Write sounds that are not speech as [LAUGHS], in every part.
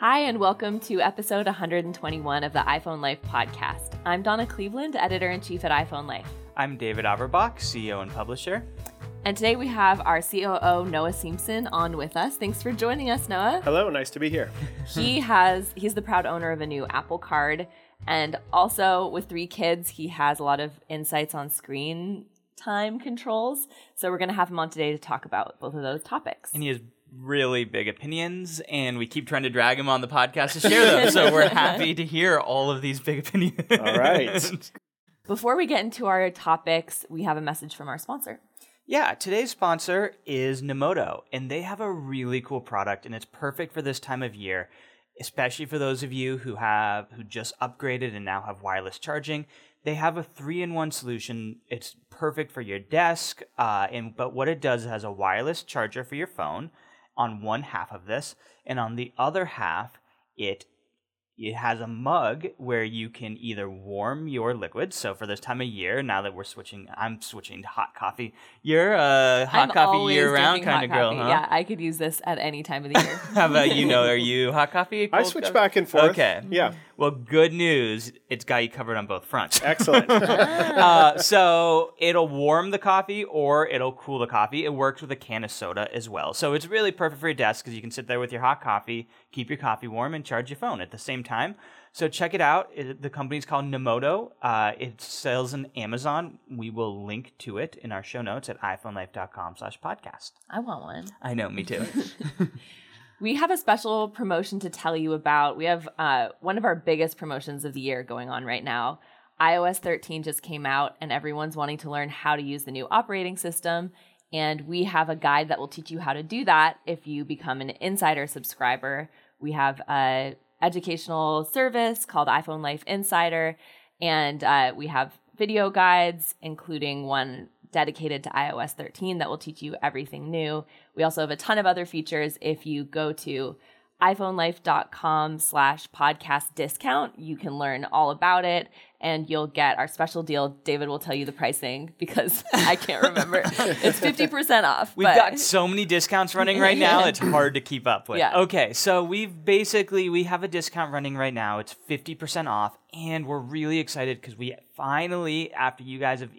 Hi, and welcome to episode 121 of the iPhone Life podcast. I'm Donna Cleveland, editor in chief at iPhone Life. I'm David Averbach, CEO and publisher. And today we have our COO, Noah Simpson, on with us. Thanks for joining us, Noah. Hello, nice to be here. [LAUGHS] he has he's the proud owner of a new Apple Card. And also with three kids, he has a lot of insights on screen time controls. So we're gonna have him on today to talk about both of those topics. And he has really big opinions, and we keep trying to drag him on the podcast to share them. so we're happy [LAUGHS] to hear all of these big opinions. All right. Before we get into our topics, we have a message from our sponsor. Yeah, today's sponsor is Nemoto, and they have a really cool product, and it's perfect for this time of year, especially for those of you who have who just upgraded and now have wireless charging. They have a three-in-one solution. It's perfect for your desk, uh, and but what it does is it has a wireless charger for your phone on one half of this, and on the other half, it it has a mug where you can either warm your liquid. So for this time of year, now that we're switching, I'm switching to hot coffee. You're a hot I'm coffee year round kind of girl, coffee. huh? Yeah, I could use this at any time of the year. [LAUGHS] How about you? Noah, are you hot coffee? I switch coffee? back and forth. Okay. Yeah. Well, good news. It's got you covered on both fronts. Excellent. [LAUGHS] uh, so it'll warm the coffee or it'll cool the coffee. It works with a can of soda as well. So it's really perfect for your desk because you can sit there with your hot coffee, keep your coffee warm, and charge your phone at the same time. So check it out. It, the company's called Nemoto. Uh, it sells on Amazon. We will link to it in our show notes at iPhoneLife.com slash podcast. I want one. I know, me too. [LAUGHS] [LAUGHS] We have a special promotion to tell you about. We have uh, one of our biggest promotions of the year going on right now. iOS 13 just came out, and everyone's wanting to learn how to use the new operating system. And we have a guide that will teach you how to do that if you become an insider subscriber. We have a educational service called iPhone Life Insider, and uh, we have video guides, including one dedicated to iOS 13 that will teach you everything new. We also have a ton of other features. If you go to iPhoneLife.com slash podcast discount, you can learn all about it and you'll get our special deal. David will tell you the pricing because I can't remember. [LAUGHS] it's 50% off. We've but- got so many discounts running right now, it's [LAUGHS] hard to keep up with. Yeah. Okay, so we've basically we have a discount running right now. It's 50% off and we're really excited cuz we finally after you guys have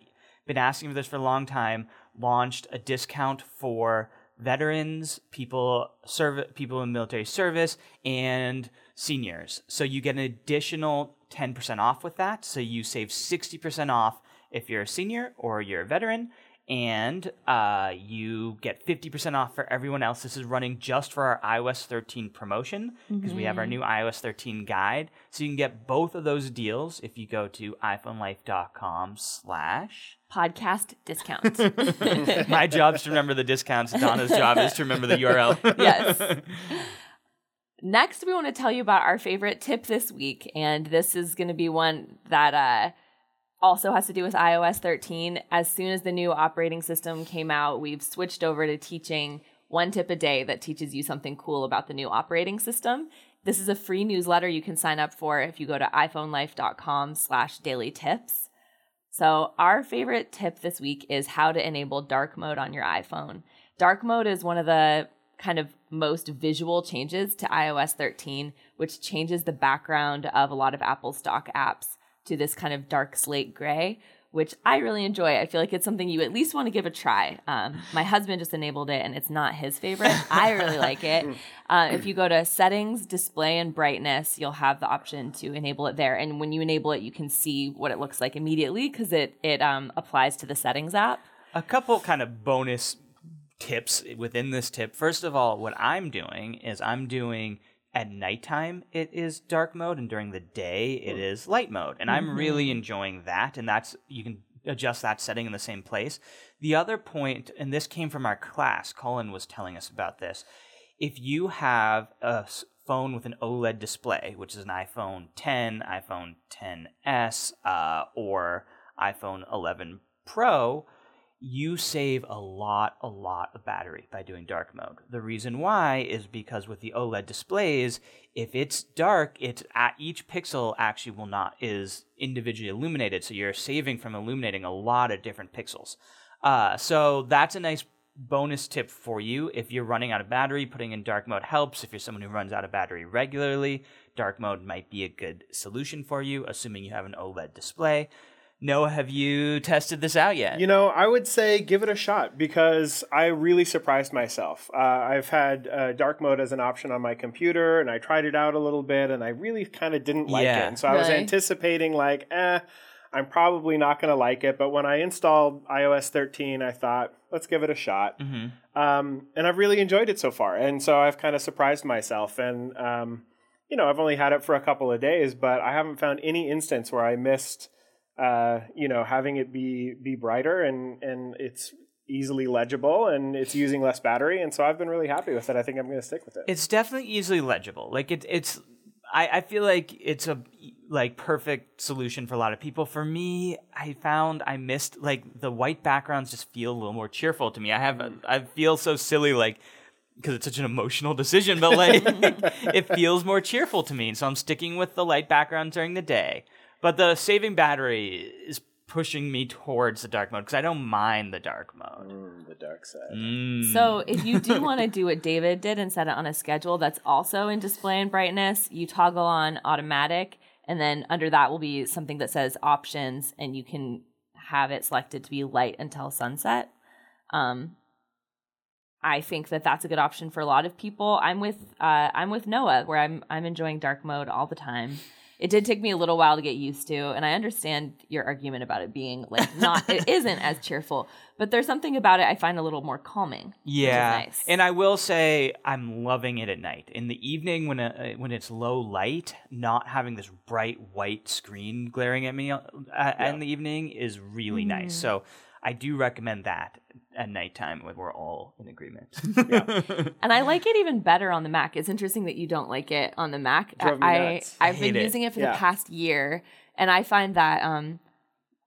been asking for this for a long time, launched a discount for veterans, people serv- people in military service and seniors. So you get an additional 10% off with that. So you save 60% off if you're a senior or you're a veteran and uh, you get 50% off for everyone else. This is running just for our iOS 13 promotion because we have our new iOS 13 guide. So you can get both of those deals if you go to iPhoneLife.com slash. podcast discount. [LAUGHS] My job is to remember the discounts. Donna's job is to remember the URL. [LAUGHS] yes. Next, we want to tell you about our favorite tip this week. And this is going to be one that uh, also has to do with iOS 13. As soon as the new operating system came out, we've switched over to teaching one tip a day that teaches you something cool about the new operating system. This is a free newsletter you can sign up for if you go to iPhoneLife.com slash daily tips. So our favorite tip this week is how to enable dark mode on your iPhone. Dark mode is one of the kind of most visual changes to iOS 13, which changes the background of a lot of Apple stock apps to this kind of dark slate gray, which I really enjoy. I feel like it's something you at least want to give a try. Um, my husband just enabled it and it's not his favorite. I really like it. [LAUGHS] Uh, if you go to settings, display, and brightness, you'll have the option to enable it there. And when you enable it, you can see what it looks like immediately because it, it um, applies to the settings app. A couple kind of bonus tips within this tip. First of all, what I'm doing is I'm doing at nighttime it is dark mode and during the day it is light mode. And i'm really enjoying that and that's you can adjust that setting in the same place. The other point and this came from our class colin was telling us about this. If you have a phone with an oled display which is an iphone 10 iphone 10s uh, or iphone 11 pro you save a lot, a lot of battery by doing dark mode. The reason why is because with the OLED displays, if it's dark, it's at each pixel actually will not is individually illuminated, so you're saving from illuminating a lot of different pixels. Uh, so that's a nice bonus tip for you if you're running out of battery, putting in dark mode helps. If you're someone who runs out of battery regularly, dark mode might be a good solution for you, assuming you have an OLED display. Noah, have you tested this out yet? You know, I would say give it a shot because I really surprised myself. Uh, I've had uh, dark mode as an option on my computer, and I tried it out a little bit, and I really kind of didn't like Yeah. it. And so I was anticipating, like, eh, I'm probably not going to like it. But when I installed iOS 13, I thought, let's give it a shot. Um, and I've really enjoyed it so far. And so I've kind of surprised myself. And, um, you know, I've only had it for a couple of days, but I haven't found any instance where I missed, uh, you know, having it be be brighter and and it's easily legible and it's using less battery. And so I've been really happy with it. I think I'm going to stick with it. It's definitely easily legible. Like it, it's. I, I feel like it's a like perfect solution for a lot of people. For me, I found I missed like the white backgrounds just feel a little more cheerful to me. I have I feel so silly like because it's such an emotional decision, but like [LAUGHS] it feels more cheerful to me. So I'm sticking with the light background during the day. But the saving battery is pushing me towards the dark mode because I don't mind the dark mode. Mm, the dark side. Mm. So if you do want to do what David did and set it on a schedule that's also in display and brightness, you toggle on automatic, and then under that will be something that says options, and you can have it selected to be light until sunset. Um, I think that that's a good option for a lot of people. I'm with uh, I'm with Noah, where I'm I'm enjoying dark mode all the time. It did take me a little while to get used to, and I understand your argument about it being like not it [LAUGHS] isn't as cheerful, but there's something about it I find a little more calming. Yeah, which is nice. and I will say I'm loving it at night. In the evening, when uh, when it's low light, not having this bright white screen glaring at me uh, in the evening is really nice. Mm. So I do recommend that at nighttime when we're all in agreement. [LAUGHS] And I like it even better on the Mac. It's interesting that you don't like it on the Mac. Drove I, I have been it. using it for Yeah. the past year, and I find that um,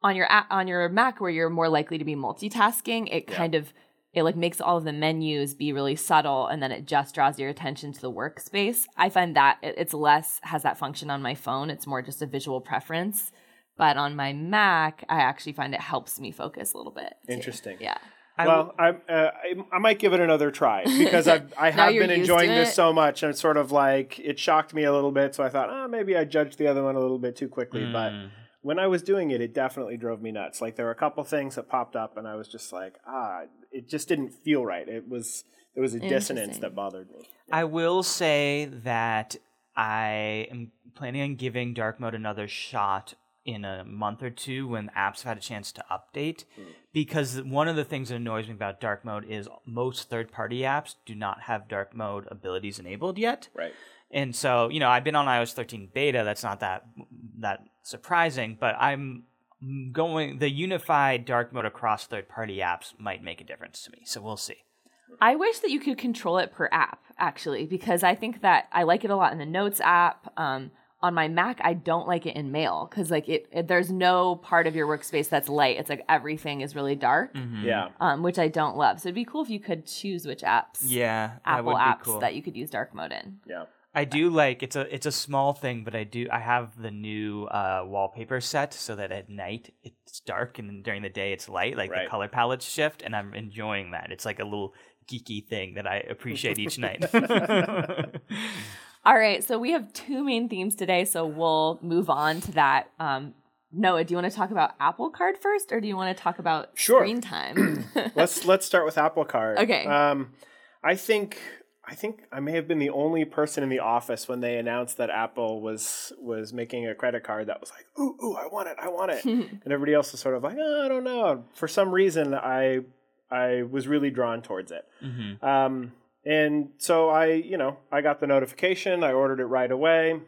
on your a- on your Mac, where you're more likely to be multitasking, it kind of it like makes all of the menus be really subtle, and then it just draws your attention to the workspace. I find that it- it's less has that function on my phone. It's more just a visual preference. But on my Mac, I actually find it helps me focus a little bit. too. Interesting. Yeah. I well, I, uh, I I might give it another try [LAUGHS] because I've, I have been enjoying this so much, and it's sort of like it shocked me a little bit. So I thought, oh, maybe I judged the other one a little bit too quickly. But Mm. when I was doing it, it definitely drove me nuts. Like there were a couple things that popped up, and I was just like, ah, it just didn't feel right. It was there was a dissonance that bothered me. I will say that I am planning on giving dark mode another shot in a month or two when apps have had a chance to update. Because one of the things that annoys me about dark mode is most third-party apps do not have dark mode abilities enabled yet. Right. and so you know i've been on ios 13 beta. That's not that that surprising but i'm going the unified dark mode across third-party apps might make a difference to me. So we'll see. I wish that you could control it per app, actually, because I think that I like it a lot in the Notes app. Um, on my Mac, I don't like it in Mail because like it, it, there's no part of your workspace that's light. It's like everything is really dark, Mm-hmm. Yeah. um, which I don't love. So it'd be cool if you could choose which apps, yeah that Apple would be apps cool. that you could use dark mode in. Yeah. I do like it's a it's a small thing, but I do I have the new uh, wallpaper set so that at night it's dark and during the day it's light, like Right. the color palettes shift, and I'm enjoying that. It's like a little geeky thing that I appreciate each night. [LAUGHS] [LAUGHS] All right, so we have two main themes today, so we'll move on to that. Um, Noah, do you want to talk about Apple Card first, or do you want to talk about Sure. screen [CLEARS THROAT] time? [CLEARS THROAT] let's let's start with Apple Card. Okay. Um, I think I think I may have been the only person in the office when they announced that Apple was was making a credit card that was like, ooh, ooh, I want it, I want it, [LAUGHS] and everybody else was sort of like, oh, I don't know. For some reason, I I was really drawn towards it. Mhm. Um, and so I, you know, I got the notification. I ordered it right away,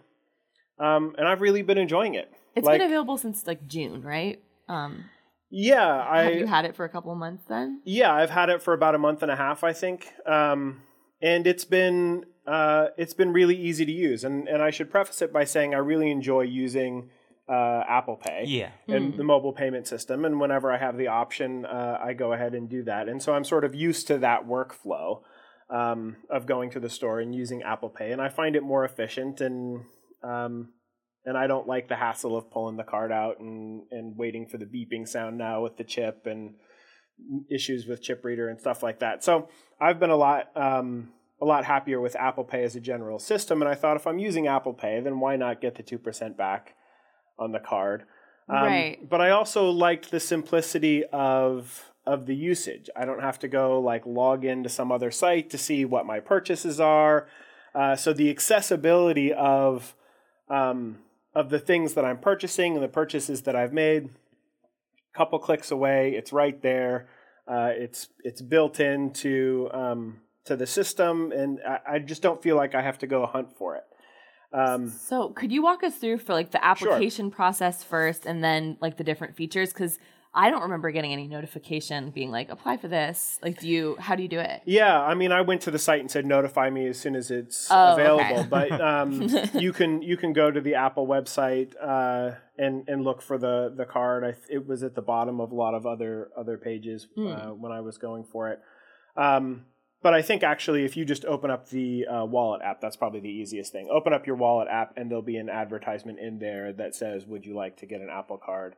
um, and I've really been enjoying it. It's like, been available since like June, right? Um, yeah, I have you had it for a couple of months then? Yeah, I've had it for about a month and a half, I think, um, and it's been uh, it's been really easy to use. And and I should preface it by saying I really enjoy using uh, Apple Pay yeah. and the mobile payment system. And whenever I have the option, uh, I go ahead and do that. And so I'm sort of used to that workflow um, of going to the store and using Apple Pay, and I find it more efficient and. Um, and I don't like the hassle of pulling the card out and, and waiting for the beeping sound now with the chip and issues with chip reader and stuff like that. So I've been a lot um, a lot happier with Apple Pay as a general system, and I thought if I'm using Apple Pay, then why not get the two percent back on the card? Um, right. But I also liked the simplicity of of the usage. I don't have to go like log into some other site to see what my purchases are. Uh, so the accessibility of um, of the things that I'm purchasing and the purchases that I've made, a couple clicks away, it's right there. Uh, it's it's built into um, to the system, and I, I, just don't feel like I have to go hunt for it. Um, so, could you walk us through for like the application sure. process first, and then like the different features? Because I don't remember getting any notification being like apply for this. Like, do you? How do you do it? Yeah, I mean, I went to the site and said notify me as soon as it's oh, available. Okay. but [LAUGHS] um, you can you can go to the Apple website uh, and and look for the the card. I, it was at the bottom of a lot of other other pages mm. uh, when I was going for it. Um, but I think actually, if you just open up the uh, wallet app, that's probably the easiest thing. Open up your wallet app, and there'll be an advertisement in there that says, "Would you like to get an Apple Card?"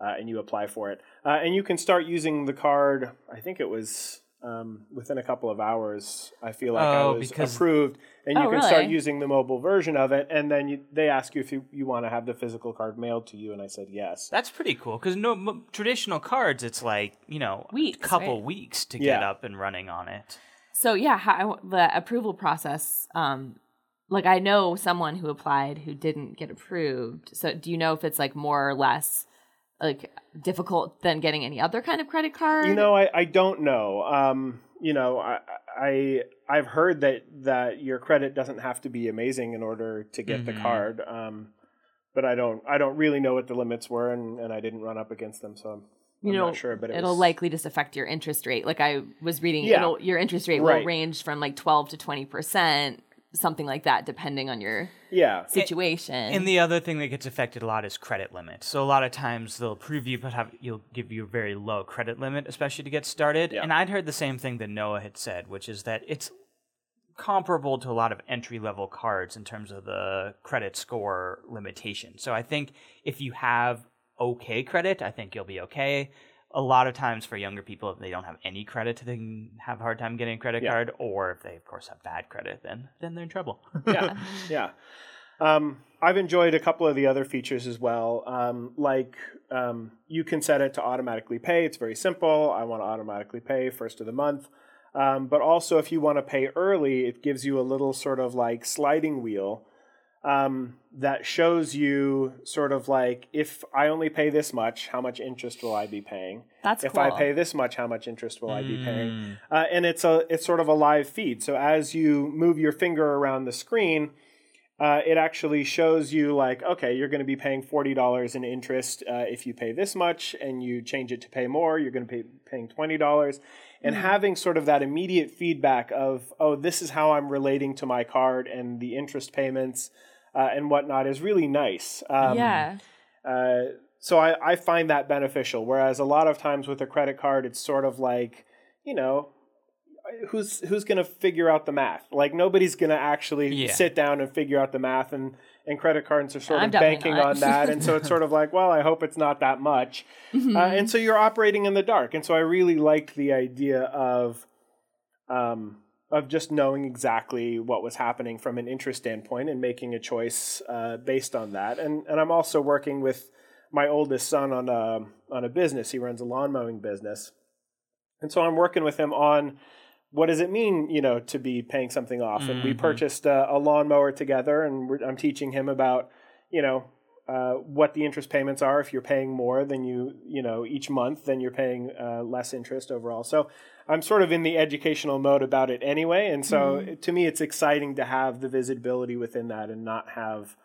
Uh, and you apply for it. Uh, and you can start using the card. I think it was um, within a couple of hours. I feel like oh, I was because... approved, and you oh, can really? start using the mobile version of it. And then you, they ask you if you, you want to have the physical card mailed to you, and I said yes. That's pretty cool because no m- traditional cards, it's like you know weeks, a couple right? weeks to yeah. get up and running on it. So yeah, how, the approval process. Um, like I know someone who applied who didn't get approved. So do you know if it's like more or less like difficult than getting any other kind of credit card? You know, I, I don't know. Um, you know, I, I I've heard that that your credit doesn't have to be amazing in order to get mm-hmm. the card. Um, but I don't I don't really know what the limits were, and, and I didn't run up against them, so I'm, you I'm know, not sure. But it will was... likely just affect your interest rate. Like I was reading, yeah. your interest rate right. will range from like twelve to twenty percent something like that depending on your yeah situation. And, and, the other thing that gets affected a lot is credit limit. So a lot of times they'll approve you but have you'll give you a very low credit limit especially to get started. Yeah. And I'd heard the same thing that Noah had said, which is that it's comparable to a lot of entry level cards in terms of the credit score limitation. So I think if you have okay credit, I think you'll be okay a lot of times for younger people, if they don't have any credit, they can have a hard time getting a credit yeah. card. Or if they, of course, have bad credit, then then they're in trouble. yeah, yeah. [LAUGHS] Um, I've enjoyed a couple of the other features as well. Um, like um, you can set it to automatically pay. It's very simple. I want to automatically pay first of the month. Um, but also, if you want to pay early, it gives you a little sort of like sliding wheel um, that shows you sort of like if I only pay this much, how much interest will I be paying? That's if cool. I pay this much, how much interest will mm. I be paying? Mm. Uh, and it's a it's sort of a live feed. So as you move your finger around the screen, uh, it actually shows you like okay, you're going to be paying forty dollars in interest uh, if you pay this much, and you change it to pay more, you're going to be paying twenty dollars. And mm. having sort of that immediate feedback of oh, this is how I'm relating to my card and the interest payments uh, and whatnot is really nice. Um, yeah. Uh, so I, I find that beneficial. Whereas a lot of times with a credit card, it's sort of like, you know, who's who's going to figure out the math? Like nobody's going to actually yeah. sit down and figure out the math, and and credit cards are sort I'm of banking not. on that, and so it's sort of like, well, I hope it's not that much, [LAUGHS] mm-hmm. uh, and so you're operating in the dark, and so I really like the idea of, um, of just knowing exactly what was happening from an interest standpoint and making a choice uh, based on that. And and I'm also working with my oldest son on a on a business. He runs a lawn mowing business, and so I'm working with him on what does it mean, you know, to be paying something off. Mm-hmm. And we mm-hmm. purchased a, a lawnmower together, and I'm teaching him about you know uh, what the interest payments are. If you're paying more than you you know each month then you're paying uh, less interest overall. So i'm sort of in the educational mode about it anyway. And so mm-hmm. to me it's exciting to have the visibility within that and not have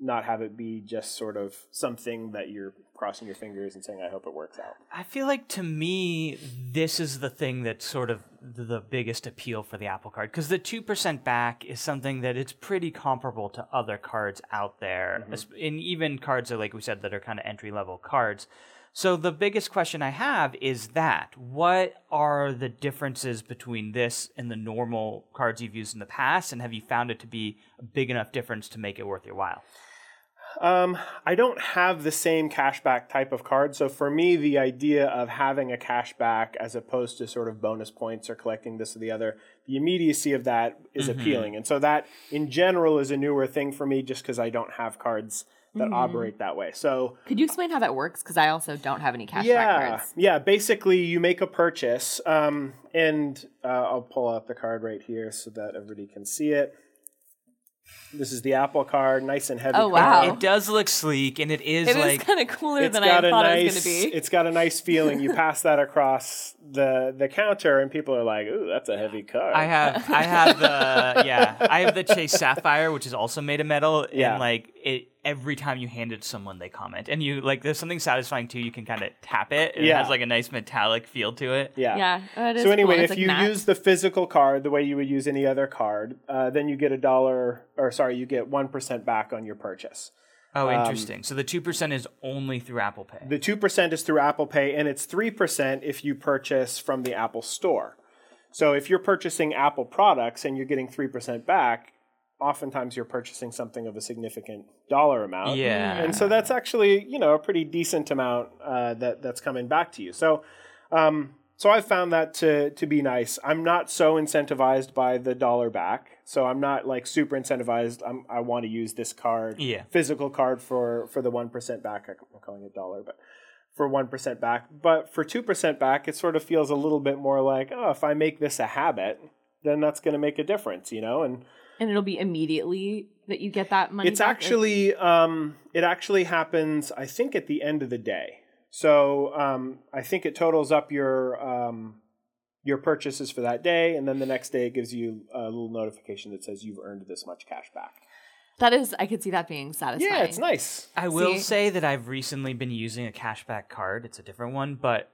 not have it be just sort of something that you're crossing your fingers and saying i hope it works out i feel like to me this is the thing that's sort of the biggest appeal for the Apple Card because the two percent back is something that it's pretty comparable to other cards out there, mm-hmm. and even cards that, like we said, that are kind of entry level cards. So the biggest question I have is that what are the differences between this and the normal cards you've used in the past, and have you found it to be a big enough difference to make it worth your while? Um, I don't have the same cashback type of card. So for me, the idea of having a cashback as opposed to sort of bonus points or collecting this or the other, the immediacy of that is appealing. And so that in general is a newer thing for me just because I don't have cards that operate that way. So Could you explain how that works? Because I also don't have any cashback yeah, cards. yeah. Basically, you make a purchase, um, and uh, I'll pull out the card right here so that everybody can see it. This is the Apple card, nice and heavy. Oh, card. wow. It does look sleek, and it is It is like kind of cooler than I thought nice. it was going to be. It's got a nice feeling. You [LAUGHS] pass that across the the counter, and people are like, "Ooh, that's a heavy card." I have I [LAUGHS] have the yeah I have the Chase Sapphire, which is also made of metal, Yeah. and like it every time you hand it to someone, they comment, and you like there's something satisfying too. You can kind of tap it. and It Yeah. has like a nice metallic feel to it. yeah. yeah. oh, it is So anyway, cool. if like, you matte. use the physical card the way you would use any other card, uh, then you get a dollar, or sorry, you get one percent back on your purchase. Oh, interesting. so the two percent is only through Apple Pay. The two percent is through Apple Pay, and it's three percent if you purchase from the Apple Store. So if you're purchasing Apple products and you're getting three percent back, oftentimes you're purchasing something of a significant dollar amount. yeah, and so that's actually you know a pretty decent amount uh, that that's coming back to you. So, um, so I've found that to to be nice. I'm not so incentivized by the dollar back, so I'm not like super incentivized. I'm, I want to use this card, Yeah. physical card for for the one percent back. I'm calling it dollar, but for one percent back. But for two percent back, it sort of feels a little bit more like oh, if I make this a habit, then that's going to make a difference, you know, and and it'll be immediately that you get that money. it's back? Or- actually um, it actually happens i think at the end of the day so um, i think it totals up your um, your purchases for that day and then the next day it gives you a little notification that says you've earned this much cash back that is. I could see that being satisfying. yeah it's nice I will See? say that I've recently been using a cashback card. It's a different one, but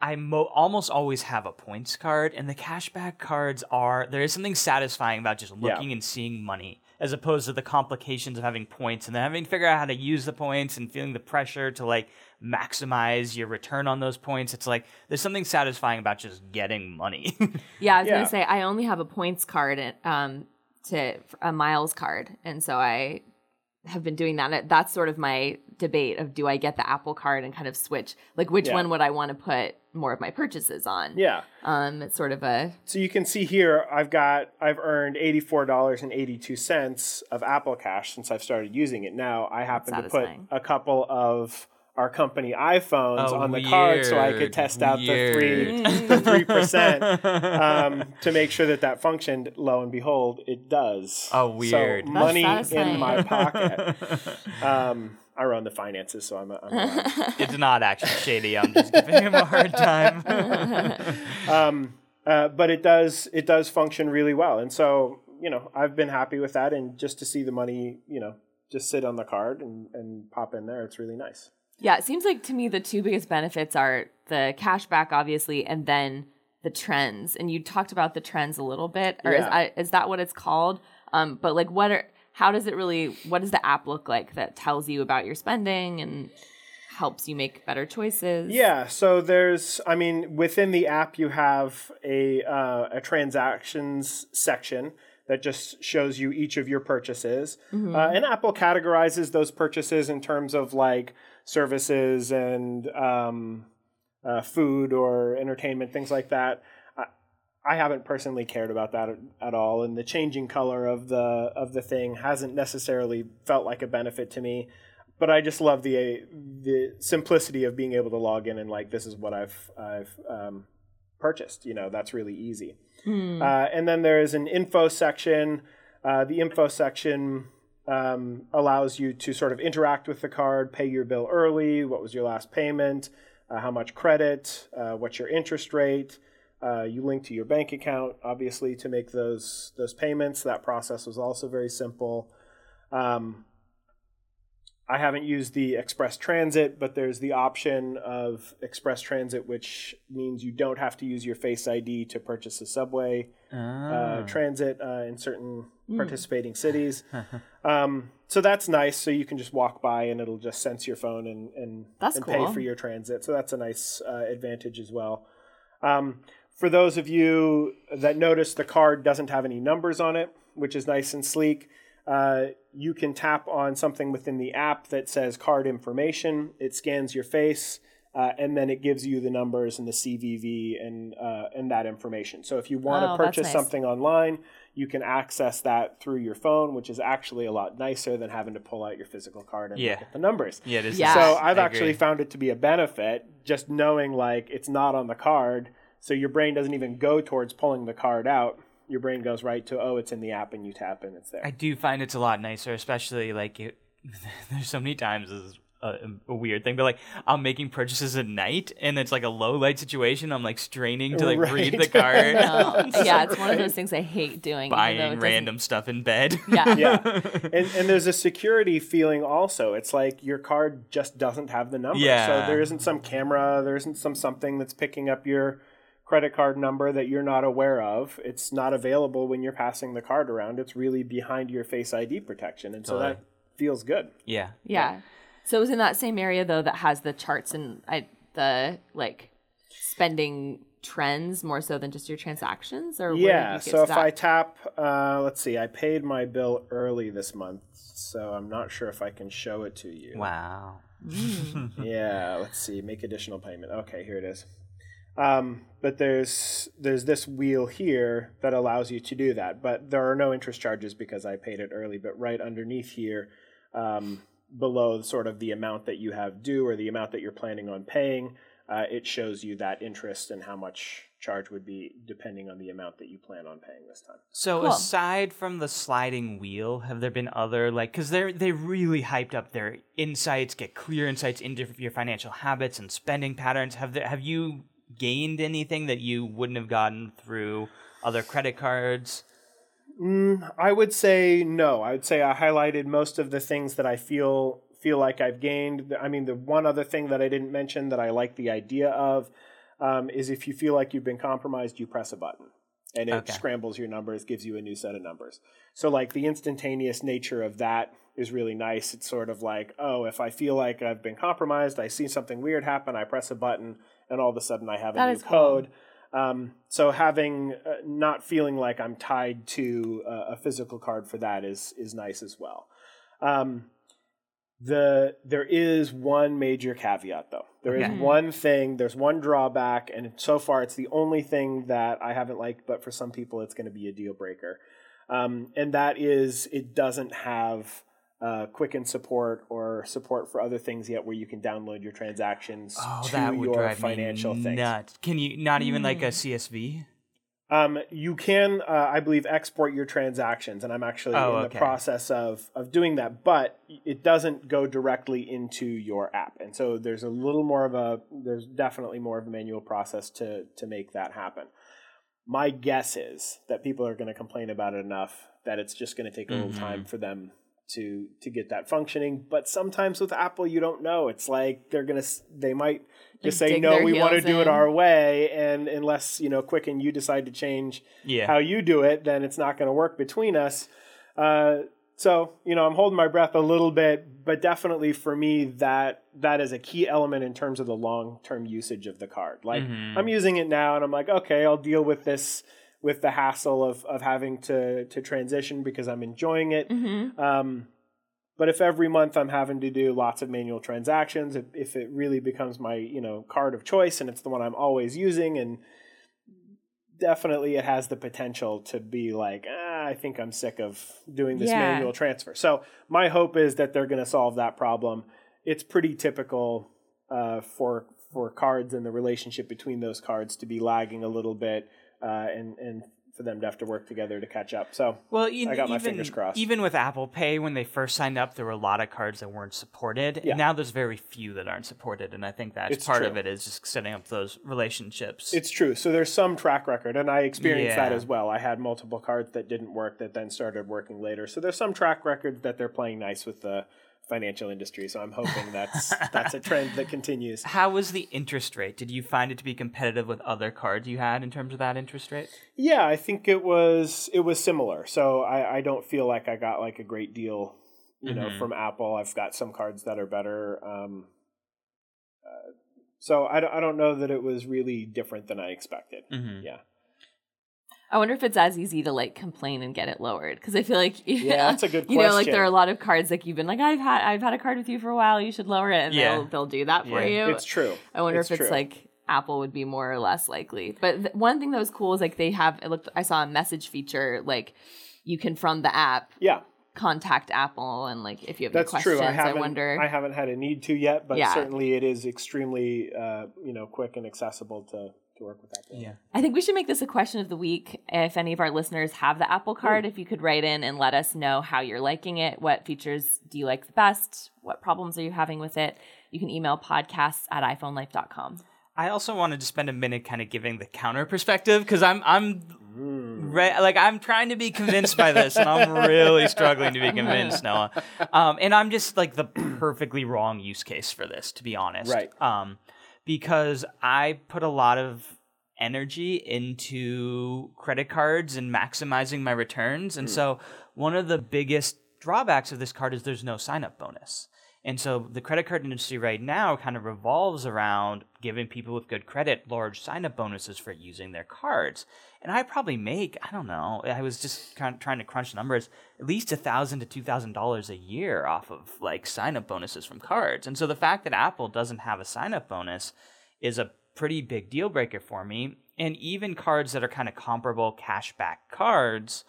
I mo- almost always have a points card, and the cashback cards are there is something satisfying about just Yeah. looking and seeing money, as opposed to the complications of having points and then having to figure out how to use the points and feeling the pressure to like maximize your return on those points. It's like there's something satisfying about just getting money. [LAUGHS] Yeah, I was Yeah. gonna say I only have a points card, and, um, to a miles card, and so I have been doing that. That's sort of my debate of do I get the Apple card and kind of switch, like which Yeah. one would I want to put more of my purchases on? yeah Um, it's sort of a so you can see here i've got i've earned $84.82 of apple cash since i've started using it now i happen to put a couple of our company iPhones Oh, on the card so I could test out the three weird. the three percent [LAUGHS] um, to make sure that that functioned. Lo and behold, it does. Oh, weird. So That's money in my pocket. [LAUGHS] Um, I run the finances, so I'm. A, I'm allowed. [LAUGHS] it's not actually shady. I'm just giving him a hard time. um, uh, but it does it does function really well, and so you know I've been happy with that, and just to see the money, you know, just sit on the card and, and pop in there, it's really nice. Yeah. It seems like to me the two biggest benefits are the cash back, obviously, and then the trends. And you talked about the trends a little bit, or is I, is that what it's called? Um, but like, what are how does it really? What does the app look like that tells you about your spending and helps you make better choices? Yeah, so there's, I mean, within the app you have a uh, a transactions section that just shows you each of your purchases, uh, and Apple categorizes those purchases in terms of like services and um, uh, food or entertainment, things like that. I, I haven't personally cared about that at, at all, and the changing color of the of the thing hasn't necessarily felt like a benefit to me but I just love the the simplicity of being able to log in and like this is what I've I've um, purchased. You know, that's really easy. Uh, and then there is an info section. Uh, the info section um, allows you to sort of interact with the card, pay your bill early, what was your last payment, uh, how much credit, uh, what's your interest rate. Uh, you link to your bank account, obviously, to make those those payments. That process was also very simple. Um, I haven't used the Express Transit, but there's the option of Express Transit, which means you don't have to use your Face ID to purchase a subway uh, transit uh, in certain participating cities. [LAUGHS] um, so that's nice. So you can just walk by and it'll just sense your phone and and, and cool. pay for your transit. So that's a nice uh, advantage as well. Um, for those of you that notice, the card doesn't have any numbers on it, which is nice and sleek. Uh, you can tap on something within the app that says card information. It scans your face, uh, and then it gives you the numbers and the CVV and uh, and that information. So if you want Oh, to that's purchase nice. something online, you can access that through your phone, which is actually a lot nicer than having to pull out your physical card and Yeah. look at the numbers. Yeah, it is. Yeah. So. I've I actually agree. found it to be a benefit just knowing like it's not on the card, so your brain doesn't even go towards pulling the card out. Your brain goes right to oh, it's in the app, and you tap and it's there. I do find it's a lot nicer, especially like it, [LAUGHS] there's so many times this is a, a weird thing, but like I'm making purchases at night and it's like a low light situation. I'm like straining to like read the [LAUGHS] card, No. [LAUGHS] yeah, it's one of those things I hate doing. even though buying doesn't- random stuff in bed. Yeah. yeah, and and there's a security feeling also. It's like your card just doesn't have the number. Yeah. So there isn't some camera, there isn't some something that's picking up your credit card number that you're not aware of. It's not available when you're passing the card around. It's really behind your face ID protection, and so Totally. that feels good. yeah. Yeah. So it was in that same area though that has the charts and I, the like spending trends more so than just your transactions or where Yeah. you get So if that? I tap, uh, let's see, I paid my bill early this month, so I'm not sure if I can show it to you. Wow. [LAUGHS] yeah, let's see. Make additional payment. Okay, here it is. Um, but there's there's this wheel here that allows you to do that, but there are no interest charges because I paid it early. But right underneath here, um, below sort of the amount that you have due or the amount that you're planning on paying, uh, it shows you that interest and how much charge would be depending on the amount that you plan on paying this time. So Cool. aside from the sliding wheel, have there been other like because they're they really hyped up their insights, get clear insights into your financial habits and spending patterns. Have there have you gained anything that you wouldn't have gotten through other credit cards? Mm, I would say no. I would say I highlighted most of the things that I feel feel like I've gained. I mean, the one other thing that I didn't mention that I like the idea of um, is if you feel like you've been compromised, you press a button and it Okay. scrambles your numbers, gives you a new set of numbers. So, like the instantaneous nature of that is really nice. It's sort of like, oh, if I feel like I've been compromised, I see something weird happen, I press a button, and all of a sudden I have a That new is cool. code. Um, so having uh, not feeling like I'm tied to uh, a physical card for that is is nice as well. Um, the there is one major caveat though. There is Okay. one thing. There's one drawback, and so far it's the only thing that I haven't liked. But for some people, it's going to be a deal breaker, um, and that is it doesn't have. Uh, Quicken support or support for other things yet, where you can download your transactions Oh, to that would your drive financial me things. nuts. Can you not even like Hmm. a CSV? Um, you can, uh, I believe, export your transactions, and I'm actually Oh, in okay. the process of of doing that. But it doesn't go directly into your app, and so there's a little more of a there's definitely more of a manual process to to make that happen. My guess is that people are going to complain about it enough that it's just going to take a little Mhm. time for them to to get that functioning. But sometimes with Apple, you don't know. It's like they're gonna they might just Like say no, we want to heels do it our way, and unless you know Quicken, you decide to change Yeah. how you do it, then it's not going to work between us. Uh, so you know, I'm holding my breath a little bit, but definitely for me, that that is a key element in terms of the long term usage of the card. Like Mhm. I'm using it now, and I'm like, okay, I'll deal with this with the hassle of of having to to transition because I'm enjoying it. Mhm. Um, but if every month I'm having to do lots of manual transactions, if, if it really becomes my you know card of choice and it's the one I'm always using, and definitely it has the potential to be like, ah, I think I'm sick of doing this Yeah. manual transfer. So my hope is that they're going to solve that problem. It's pretty typical uh, for for cards and the relationship between those cards to be lagging a little bit, uh, and and for them to have to work together to catch up. So Well, I got my even, fingers crossed. Even with Apple Pay, when they first signed up, there were a lot of cards that weren't supported. Yeah. And now there's very few that aren't supported, and I think that's It's part of it is just setting up those relationships. It's true. So there's some track record, and I experienced that as well. I had multiple cards that didn't work that then started working later. So there's some track record that they're playing nice with the financial industry. So I'm [LAUGHS] hoping that's that's a trend that continues. How was the interest rate? Did you find it to be competitive with other cards you had in terms of that interest rate? Yeah, I think it was it was similar. So I, I don't feel like I got like a great deal, you know, Mhm. from Apple. I've got some cards that are better. Um, uh, so I don't, I don't know that it was really different than I expected. Mm-hmm. Yeah. I wonder if it's as easy to like complain and get it lowered because I feel like [LAUGHS] Yeah, that's a good You know, like there are a lot of cards like you've been like I've had I've had a card with you for a while. You should lower it, and Yeah. they'll they'll do that for Yeah. you. It's true. I wonder It's if it's true. like Apple would be more or less likely. But th- one thing that was cool is like they have it looked I saw a message feature like you can from the app Yeah, contact Apple and like if you have that's any questions, true. I I, haven't, wonder. I haven't had a need to yet, but Yeah. certainly it is extremely, uh, you know, quick and accessible to to work with Apple. Yeah. I think we should make this a question of the week. If any of our listeners have the Apple card, if you could write in and let us know how you're liking it, what features do you like the best, what problems are you having with it, you can email podcasts at iPhoneLife.com. I also wanted to spend a minute kind of giving the counter perspective because I'm I'm re- like I'm trying to be convinced by this and I'm really struggling to be convinced, Noah. Um, and I'm just like the perfectly wrong use case for this, to be honest. Right. Um, because I put a lot of energy into credit cards and maximizing my returns, and hmm. so one of the biggest drawbacks of this card is there's no sign up bonus. And so the credit card industry right now kind of revolves around giving people with good credit large sign up bonuses for using their cards. And I probably make, I don't know, I was just kind of trying to crunch numbers, at least a thousand to two thousand dollars a year off of like sign up bonuses from cards. And so the fact that Apple doesn't have a sign up bonus is a pretty big deal breaker for me. And even cards that are kind of comparable cashback cards,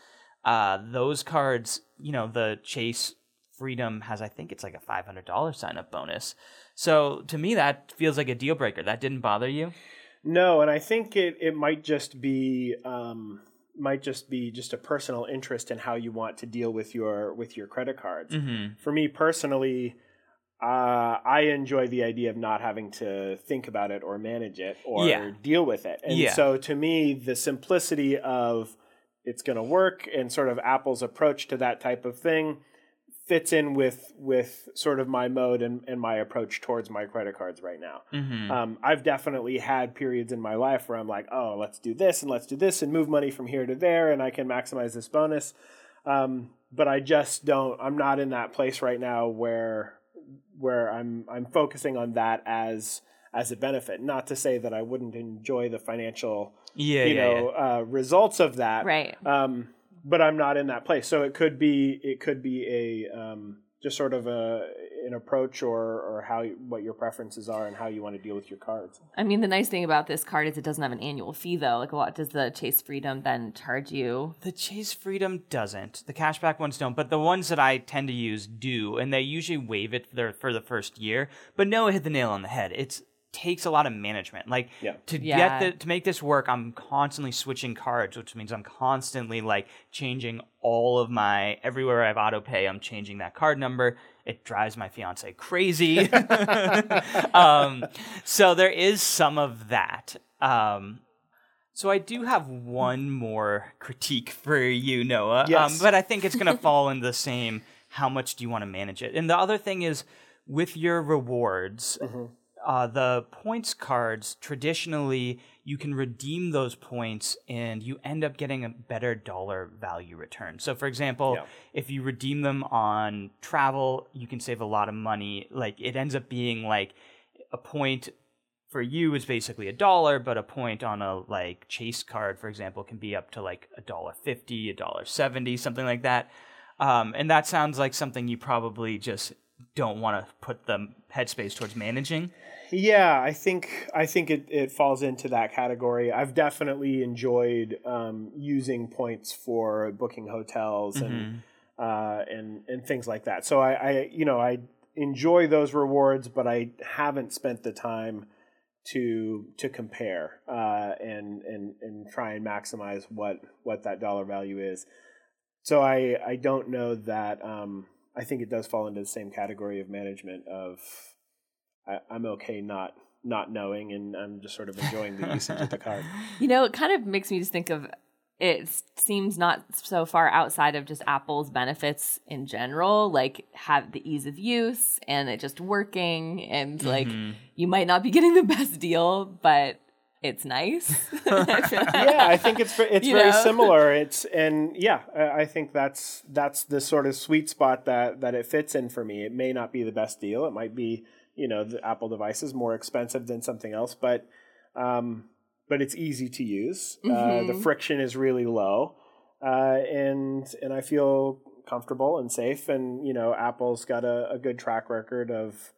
uh, those cards, you know, the Chase Freedom has, I think it's like a $500 sign up bonus. So to me, that feels like a deal breaker. That didn't bother you? No, and I think it it might just be um, might just be just a personal interest in how you want to deal with your with your credit cards. Mm-hmm. For me personally, uh, I enjoy the idea of not having to think about it or manage it or Yeah. deal with it. And Yeah. so to me, the simplicity of it's going to work and sort of Apple's approach to that type of thing fits in with with sort of my mode and, and my approach towards my credit cards right now. Mm-hmm. Um, I've definitely had periods in my life where I'm like, oh, let's do this and let's do this and move money from here to there, and I can maximize this bonus. Um, but I just don't. I'm not in that place right now where where I'm I'm focusing on that as as a benefit. Not to say that I wouldn't enjoy the financial Yeah, you yeah, know Uh, results of that, Right. um, but I'm not in that place. So it could be it could be a um, just sort of a an approach or or how you- what your preferences are and how you want to deal with your cards. I mean, the nice thing about this card is it doesn't have an annual fee, though. Like, what does the Chase Freedom then charge you? The Chase Freedom doesn't. The cashback ones don't, but the ones that I tend to use do, and they usually waive it for the, for the first year. But Noah hit the nail on the head. It takes a lot of management. Like Yeah. to Yeah. get the to make this work, I'm constantly switching cards, which means I'm constantly like changing all of my everywhere I have auto pay. I'm changing that card number. It drives my fiance crazy. [LAUGHS] [LAUGHS] um, so there is some of that. Um, so I do have one more critique for you, Noah. Um, Yes. but I think it's going [LAUGHS] to fall in the same. How much do you want to manage it? And the other thing is with your rewards. Uh, the points cards traditionally you can redeem those points and you end up getting a better dollar value return. So, for example, Yeah. if you redeem them on travel, you can save a lot of money. Like it ends up being like a point for you is basically a dollar, but a point on a like Chase card, for example, can be up to like a dollar fifty, a dollar seventy, something like that. Um, and that sounds like something you probably just don't want to put the headspace towards managing. Yeah, I think I think it, it falls into that category. I've definitely enjoyed um, using points for booking hotels and uh, and and things like that. So I, I you know I enjoy those rewards, but I haven't spent the time to to compare uh, and and and try and maximize what what that dollar value is. So I I don't know that. Um, I think it does fall into the same category of management of I, I'm okay not not knowing, and I'm just sort of enjoying the [LAUGHS] usage of the card. You know, it kind of makes me just think of it seems not so far outside of just Apple's benefits in general, like have the ease of use and it just working and like mm-hmm. you might not be getting the best deal, but it's nice. I feel like- yeah, I think it's it's You very know? similar. It's and yeah, I I think that's that's the sort of sweet spot that that it fits in for me. It may not be the best deal. It might be you know the Apple device is more expensive than something else, but um, but it's easy to use. Uh, the friction is really low, uh, and and I feel comfortable and safe. And you know, Apple's got a, a good track record of.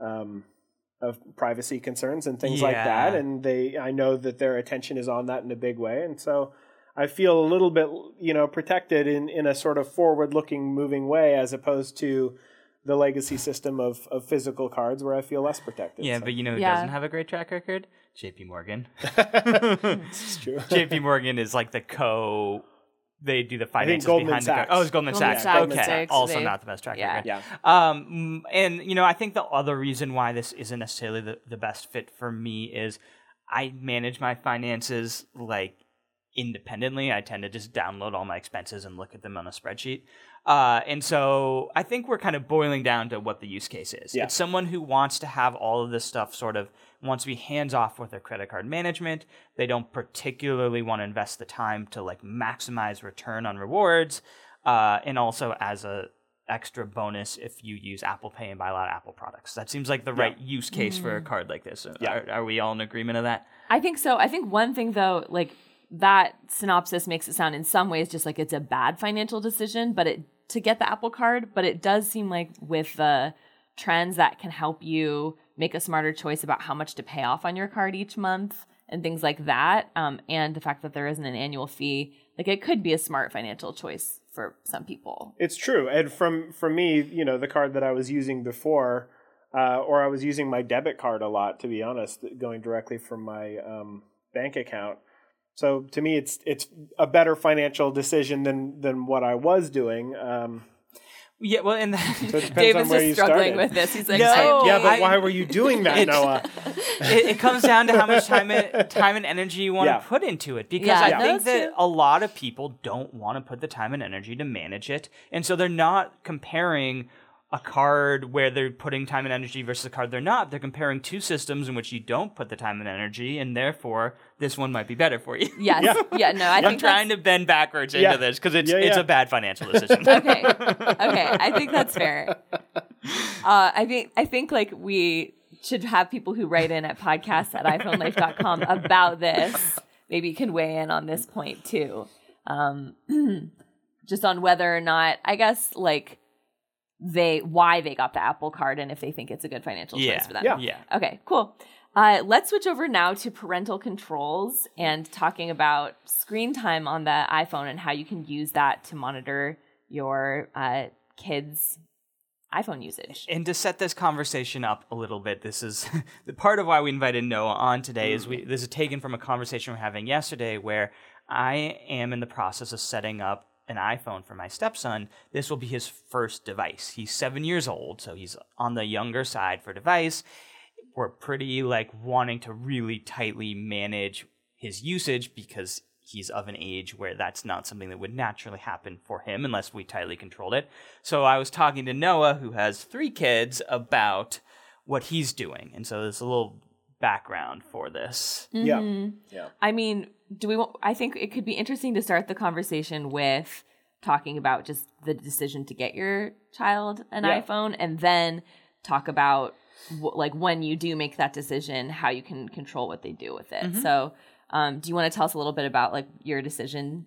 Um, of privacy concerns and things like that and they i know that their attention is on that in a big way and so i feel a little bit you know protected in in a sort of forward looking moving way as opposed to the legacy system of of physical cards where i feel less protected Yeah, So but you know who Yeah. doesn't have a great track record? J.P. Morgan. [LAUGHS] it's true [LAUGHS] J.P. Morgan is like the co. They do the finances Goldman behind Sachs. the. Oh, it's Goldman, Goldman Sachs. Sachs, okay, Sachs, also they- not the best track yeah. record. yeah Um, and you know, I think the other reason why this isn't necessarily the, the best fit for me is I manage my finances like independently. I tend to just download all my expenses and look at them on a spreadsheet. Uh, and so I think we're kind of boiling down to what the use case is. Yeah. It's someone who wants to have all of this stuff sort of wants to be hands off with their credit card management. They don't particularly want to invest the time to like maximize return on rewards. Uh, and also as a extra bonus if you use Apple Pay and buy a lot of Apple products. That seems like the right use case for a card like this. Yeah. Are, are we all in agreement of that? I think so. I think one thing though, like that synopsis makes it sound in some ways just like it's a bad financial decision, but it to get the Apple card, but it does seem like with the trends that can help you make a smarter choice about how much to pay off on your card each month and things like that. Um, and the fact that there isn't an annual fee, like it could be a smart financial choice for some people. It's true, and from from me, you know, the card that I was using before, uh, or I was using my debit card a lot, to be honest, going directly from my um, bank account. So to me, it's it's a better financial decision than than what I was doing. Um, Yeah, well, and [LAUGHS] so it depends David's on where you just struggling started. with this. He's like, No, yeah, but I- why were you doing that, It's- Noah? [LAUGHS] it, it comes down to how much time and, [LAUGHS] time and energy you want Yeah. to put into it. Because Yeah, I no, think that's that true. a lot of people don't want to put the time and energy to manage it, and so they're not comparing a card where they're putting time and energy versus a card they're not. They're comparing two systems in which you don't put the time and energy, and therefore this one might be better for you. yes, yeah. no, I I'm think trying to bend backwards into this because it's Yeah, it's a bad financial decision. [LAUGHS] okay okay i think that's fair [LAUGHS] uh i think i think like we should have people who write in at podcasts at iphonelife.com about this maybe you can weigh in on this point too um [CLEARS THROAT] just on whether or not i guess like they why they got the apple card and if they think it's a good financial yeah, choice for them Yeah. yeah. Okay, cool. Uh, let's switch over now to parental controls and talking about screen time on the iPhone and how you can use that to monitor your uh, kids' iPhone usage. And to set this conversation up a little bit, this is [LAUGHS] the part of why we invited Noah on today. Is we this is taken from a conversation we are having yesterday, where I am in the process of setting up an iPhone for my stepson. This will be his first device. He's seven years old, so he's on the younger side for device. We're pretty like wanting to really tightly manage his usage because he's of an age where that's not something that would naturally happen for him unless we tightly controlled it. So I was talking to Noah, who has three kids, about what he's doing. And so there's a little background for this. Yeah, Mm-hmm. yeah. I mean, do we? Want, I think it could be interesting to start the conversation with talking about just the decision to get your child an Yeah. iPhone, and then talk about wh- like when you do make that decision, how you can control what they do with it. Mm-hmm. So, um, do you want to tell us a little bit about like your decision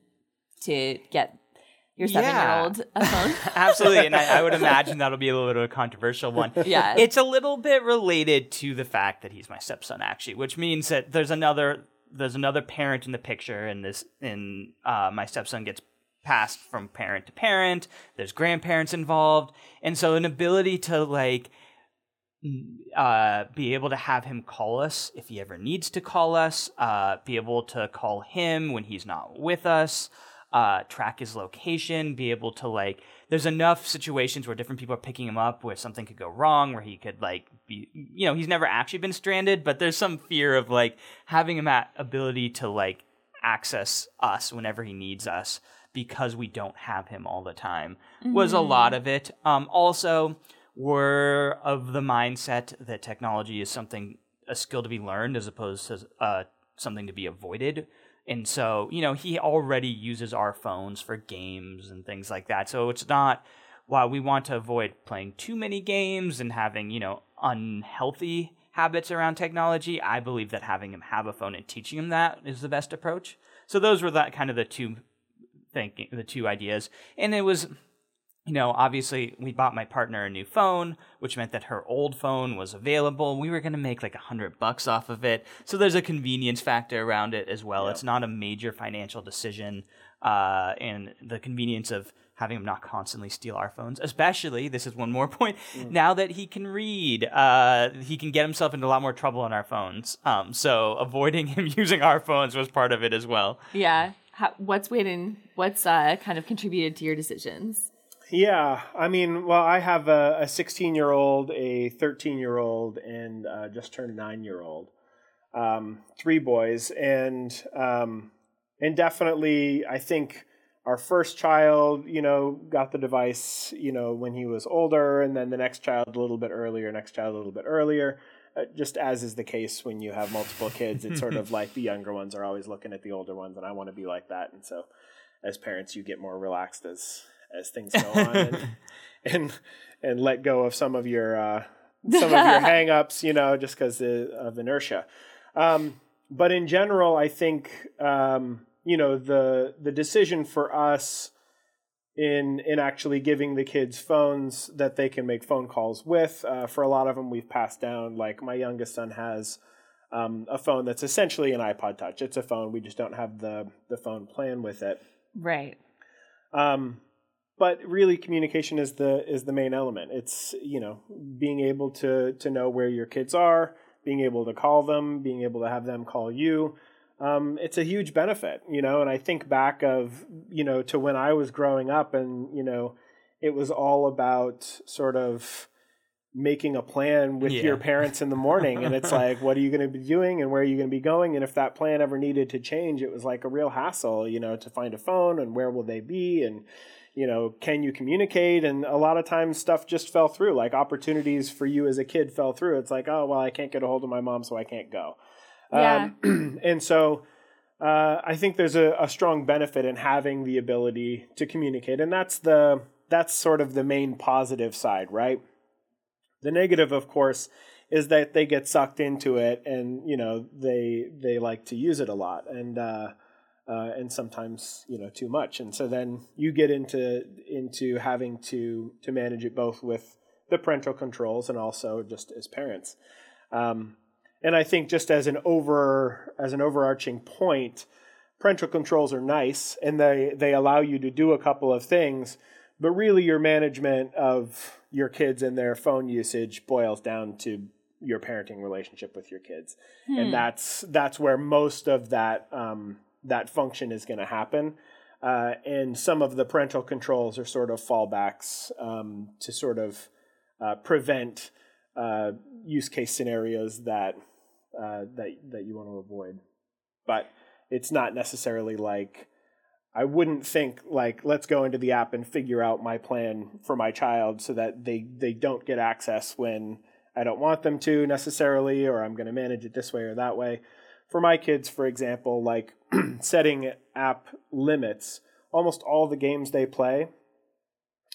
to get your seven-year-old a [LAUGHS] phone? Absolutely. And I, I would [LAUGHS] imagine that'll be a little bit of a controversial one. Yeah. It's a little bit related to the fact that he's my stepson, actually, which means that there's another there's another parent in the picture and this and uh, my stepson gets passed from parent to parent. There's grandparents involved. And so an ability to like uh, be able to have him call us if he ever needs to call us, uh, be able to call him when he's not with us, uh, track his location, be able to like. There's enough situations where different people are picking him up where something could go wrong, where he could like be, you know, he's never actually been stranded, but there's some fear of like having him at ability to like access us whenever he needs us because we don't have him all the time was a lot of it. Um, also, we're of the mindset that technology is something a skill to be learned as opposed to uh, something to be avoided. And so, you know, he already uses our phones for games and things like that. So it's not while we want to avoid playing too many games and having, you know, unhealthy habits around technology, I believe that having him have a phone and teaching him that is the best approach. So those were that kind of the two thinking, the two ideas, and it was you know, obviously we bought my partner a new phone, which meant that her old phone was available. We were going to make like a hundred bucks off of it. So there's a convenience factor around it as well. Yep. It's not a major financial decision. Uh, and the convenience of having him not constantly steal our phones, especially, this is one more [LAUGHS] point, mm. now that he can read, uh, he can get himself into a lot more trouble on our phones. Um, so avoiding [LAUGHS] him using our phones was part of it as well. Yeah. How, what's waiting? What's uh, kind of contributed to your decisions? Yeah, I mean, well, I have a 16 year old, a 13 year old, and uh, just turned nine year old. Um, three boys, and um, and definitely, I think our first child, you know, got the device, you know, when he was older, and then the next child a little bit earlier, next child a little bit earlier. Uh, just as is the case when you have multiple kids, it's sort of [LAUGHS] like the younger ones are always looking at the older ones, and I want to be like that, and so as parents, you get more relaxed as as things go on and, [LAUGHS] and, and let go of some of your uh, some of your [LAUGHS] hangups, you know, just because of inertia. Um, but in general, I think um, you know the the decision for us in in actually giving the kids phones that they can make phone calls with. Uh, for a lot of them, we've passed down. Like my youngest son has um, a phone that's essentially an iPod Touch. It's a phone. We just don't have the the phone plan with it. Right. Um, but really communication is the is the main element. It's you know being able to to know where your kids are being able to call them being able to have them call you. Um, it's a huge benefit you know and i think back of you know to when i was growing up and you know it was all about sort of making a plan with yeah. your parents in the morning. And it's like what are you going to be doing and where are you going to be going? And if that plan ever needed to change it was like a real hassle you know to find a phone and where will they be? And you know, can you communicate? And a lot of times stuff just fell through. Like opportunities for you as a kid fell through. It's like, oh, well, I can't get a hold of my mom, so I can't go. Yeah. Um, [CLEARS THROAT] and so uh, I think there's a, a strong benefit in having the ability to communicate. And that's the that's sort of the main positive side, right? The negative, of course, is that they get sucked into it and, you know, they they like to use it a lot. And uh uh, and sometimes you know too much. And so then you get into into having to to manage it both with the parental controls and also just as parents. Um, and I think just as an over as an overarching point, parental controls are nice and they they allow you to do a couple of things, but really your management of your kids and their phone usage boils down to your parenting relationship with your kids, hmm. and that's that's where most of that um, that function is going to happen. Uh, and some of the parental controls are sort of fallbacks um, to sort of uh, prevent uh, use case scenarios that uh, that that you want to avoid. But it's not necessarily like I wouldn't think like let's go into the app and figure out my plan for my child so that they they don't get access when I don't want them to necessarily, or I'm going to manage it this way or that way for my kids, for example, like [CLEARS THROAT] setting app limits, almost all the games they play,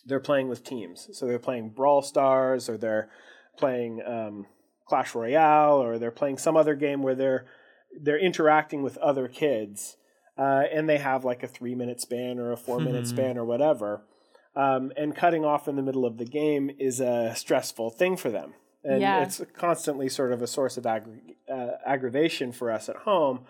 they're playing with teams. So they're playing Brawl Stars or they're playing um, Clash Royale or they're playing some other game where they're they're interacting with other kids uh, and they have like a three minute span or a four minute hmm. span or whatever. Um, and cutting off in the middle of the game is a stressful thing for them and yeah. it's constantly sort of a source of aggra- uh, aggravation for us at home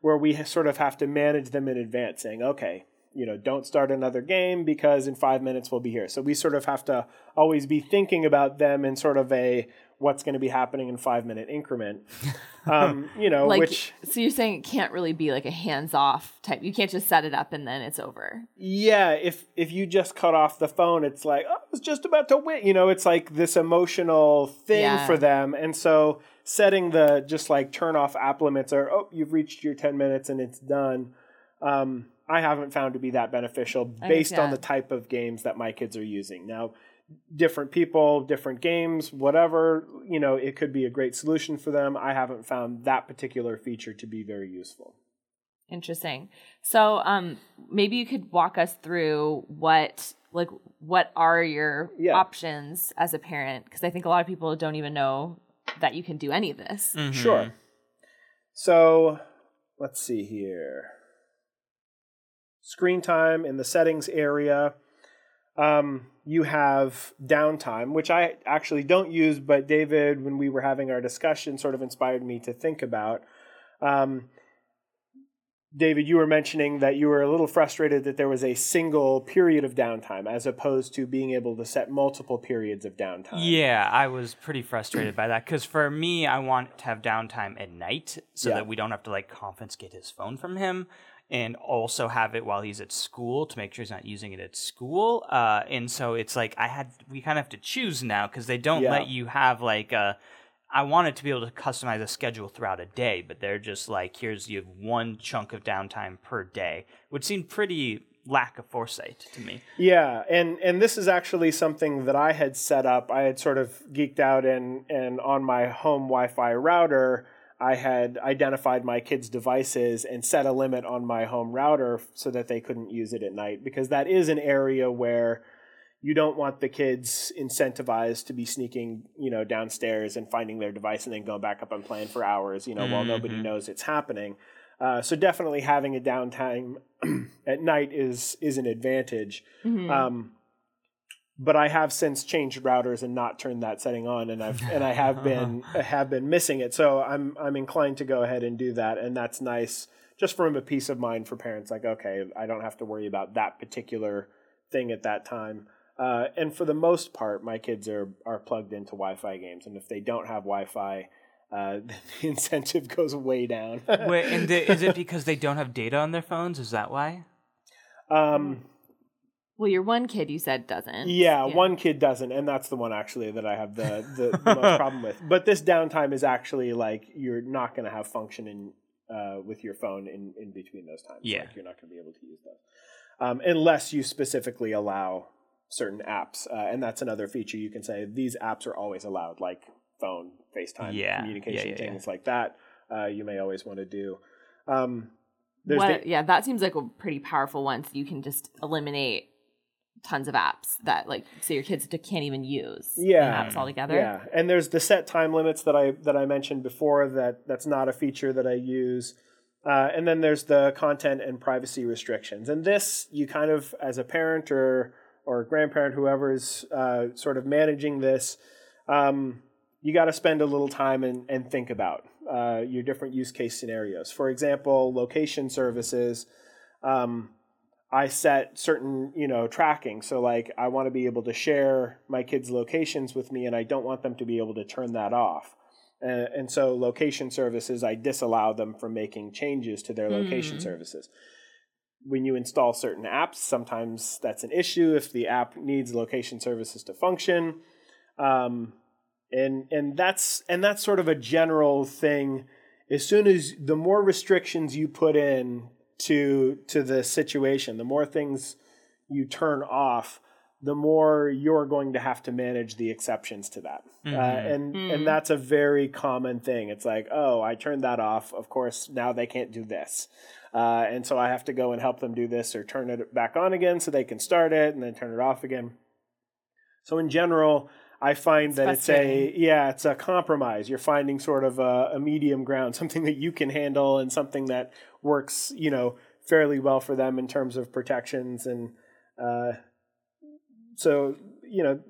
where we sort of have to manage them in advance saying okay you know don't start another game because in five minutes we'll be here so we sort of have to always be thinking about them in sort of a what's going to be happening in five minute increment. [LAUGHS] Um, you know, like, which so you're saying it can't really be like a hands off type. You can't just set it up and then it's over. Yeah, if if you just cut off the phone, it's like oh, I was just about to win. You know, it's like this emotional thing yeah. for them, and so setting the just like turn off app limits or oh you've reached your ten minutes and it's done. Um, I haven't found to be that beneficial based on the type of games that my kids are using. Now, different people, different games, whatever, you know, it could be a great solution for them. I haven't found that particular feature to be very useful. Interesting. So, um, maybe you could walk us through what, like, what are your yeah. options as a parent? Because I think a lot of people don't even know that you can do any of this. Mhm. Sure. So let's see here. Screen time in the settings area. Um, you have downtime, which I actually don't use, but David, when we were having our discussion, sort of inspired me to think about. Um, David, you were mentioning that you were a little frustrated that there was a single period of downtime as opposed to being able to set multiple periods of downtime. Yeah, I was pretty frustrated by that because for me, I want to have downtime at night so Yeah. that we don't have to like confiscate his phone from him and also have it while he's at school to make sure he's not using it at school. Uh, and so it's like I had, we kind of have to choose now because they don't Yeah. let you have like a, I wanted to be able to customize a schedule throughout a day, but they're just like, here's you have one chunk of downtime per day, which seemed pretty lack of foresight to me. Yeah, and and this is actually something that I had set up. I had sort of geeked out and and on my home Wi-Fi router, I had identified my kids' devices and set a limit on my home router so that they couldn't use it at night because that is an area where you don't want the kids incentivized to be sneaking, you know, downstairs and finding their device and then going back up and playing for hours, you know, while nobody knows it's happening. Uh, so definitely having a downtime [CLEARS THROAT] at night is is an advantage. Mhm. Um, but I have since changed routers and not turned that setting on, and I've and I have [LAUGHS] been I have been missing it. So I'm I'm inclined to go ahead and do that, and that's nice just from a peace of mind for parents. Like, okay, I don't have to worry about that particular thing at that time. Uh, and for the most part, my kids are are plugged into Wi-Fi games, and if they don't have Wi-Fi, uh, [LAUGHS] the incentive goes way down. Wait, and [LAUGHS] the, is it because they don't have data on their phones? Is that why? um, well, your one kid you said doesn't. Yeah, one kid doesn't, and that's the one actually that I have the, the, the [LAUGHS] most problem with. But this downtime is actually like you're not going to have function in uh, with your phone in, in between those times. Yeah. like you're not going to be able to use those um, unless you specifically allow certain apps, uh, and that's another feature you can say these apps are always allowed, like phone, FaceTime, Yeah, communication yeah, yeah, yeah. things like that. Uh, you may always want to do. Um, What, the- yeah, that seems like a pretty powerful one. So you can just eliminate tons of apps that like so your kids can't even use Yeah. apps altogether. Yeah, and there's the set time limits that I that I mentioned before. That that's not a feature that I use. Uh, and then there's the content and privacy restrictions. And this, you kind of, as a parent or or grandparent, whoever's uh, sort of managing this, um, you got to spend a little time and, and think about uh, your different use case scenarios. For example, location services. Um, I set certain, you know, tracking. So like I want to be able to share my kids' locations with me and I don't want them to be able to turn that off. Uh, and so location services, I disallow them from making changes to their location Mm. services. When you install certain apps, sometimes that's an issue if the app needs location services to function. Um, and and that's and that's sort of a general thing. As soon as the more restrictions you put in to to the situation, the more things you turn off, the more you're going to have to manage the exceptions to that. Uh, Mhm. and Mm. and that's a very common thing. It's like, oh, I turned that off. Of course, now they can't do this. Uh, and so I have to go and help them do this or turn it back on again so they can start it and then turn it off again. So in general, I find It's that it's a yeah, it's a compromise. You're finding sort of a, a medium ground, [LAUGHS] something that you can handle and something that works, you know, fairly well for them in terms of protections and uh, so you know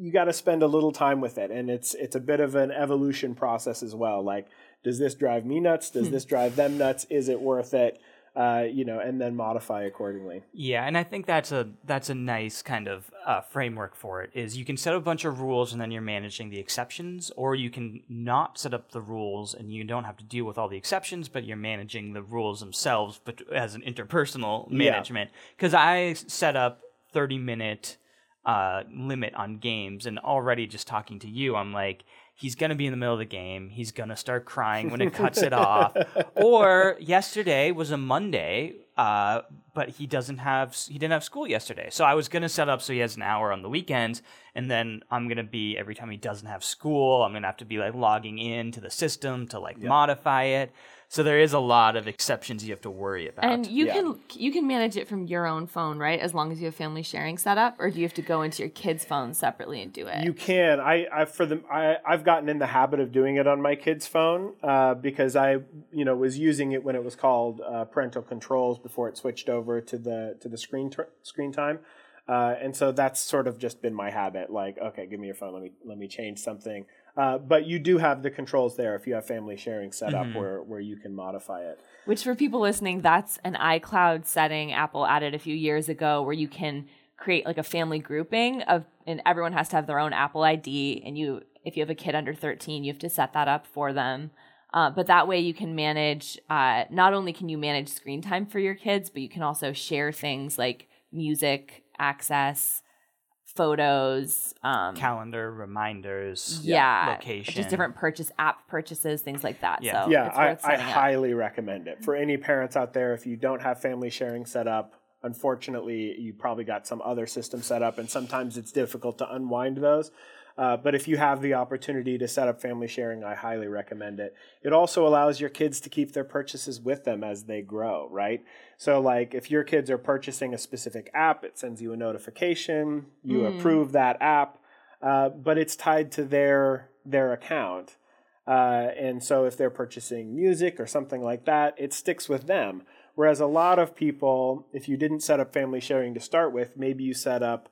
you got to spend a little time with it. And it's it's a bit of an evolution process as well. Like does this drive me nuts? Does this drive them nuts? Is it worth it uh, you know and then modify accordingly Yeah, and I think that's a that's a nice kind of uh, framework for it. Is you can set a bunch of rules and then you're managing the exceptions, or you can not set up the rules and you don't have to deal with all the exceptions, but you're managing the rules themselves, but as an interpersonal management. Because I set up thirty minute uh, limit on games, and already just talking to you, I'm like. He's gonna be in the middle of the game. He's gonna start crying when it cuts it off. [LAUGHS] Or yesterday was a Monday, uh, but he doesn't have he didn't have school yesterday. So I was gonna set up so he has an hour on the weekends, and then I'm gonna be every time he doesn't have school, I'm gonna have to be like logging in to the system to like modify it. So there is a lot of exceptions you have to worry about. And you Yeah. can you can manage it from your own phone, right? As long as you have family sharing set up, or do you have to go into your kids' phone separately and do it? You can. I, I for the I, I've gotten in the habit of doing it on my kid's phone uh, because I you know was using it when it was called uh, parental controls before it switched over to the to the screen tr screen time, uh, and so that's sort of just been my habit. Like, okay, give me your phone. Let me let me change something. Uh, but you do have the controls there if you have family sharing set up where where you can modify it. Which for people listening, that's an iCloud setting Apple added a few years ago where you can create like a family grouping of and everyone has to have their own Apple ID and you if you have a kid under 13, you have to set that up for them. Uh, but that way you can manage uh, not only can you manage screen time for your kids, but you can also share things like music access, photos, um, Calendar, reminders, yeah, location. just different purchase app purchases, things like that. Yeah. So yeah, it's I, worth I highly recommend it for any parents out there. If you don't have family sharing set up, unfortunately, you probably got some other system set up, and sometimes it's difficult to unwind those. Uh, but if you have the opportunity to set up family sharing, I highly recommend it. It also allows your kids to keep their purchases with them as they grow, right? So, like if your kids are purchasing a specific app, it sends you a notification, you approve that app, uh, but it's tied to their their account. Uh, and so if they're purchasing music or something like that, it sticks with them. Whereas a lot of people, if you didn't set up family sharing to start with, maybe you set up,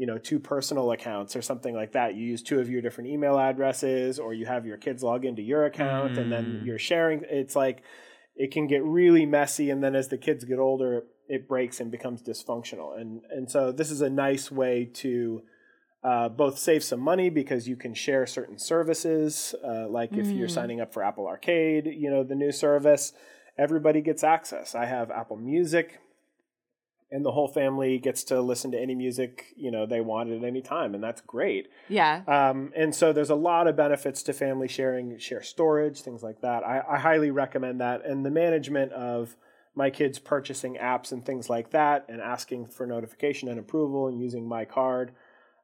you know, two personal accounts or something like that. You use two of your different email addresses, or you have your kids log into your account, and then you're sharing. It's like it can get really messy, and then as the kids get older, it breaks and becomes dysfunctional. And and so this is a nice way to uh, both save some money because you can share certain services, uh, like if you're signing up for Apple Arcade, you know, the new service, everybody gets access. I have Apple Music, and the whole family gets to listen to any music, you know, they want at any time, and that's great. Yeah. Um, and so there's a lot of benefits to family sharing, share storage, things like that. I, I highly recommend that. And the management of my kids purchasing apps and things like that and asking for notification and approval and using my card.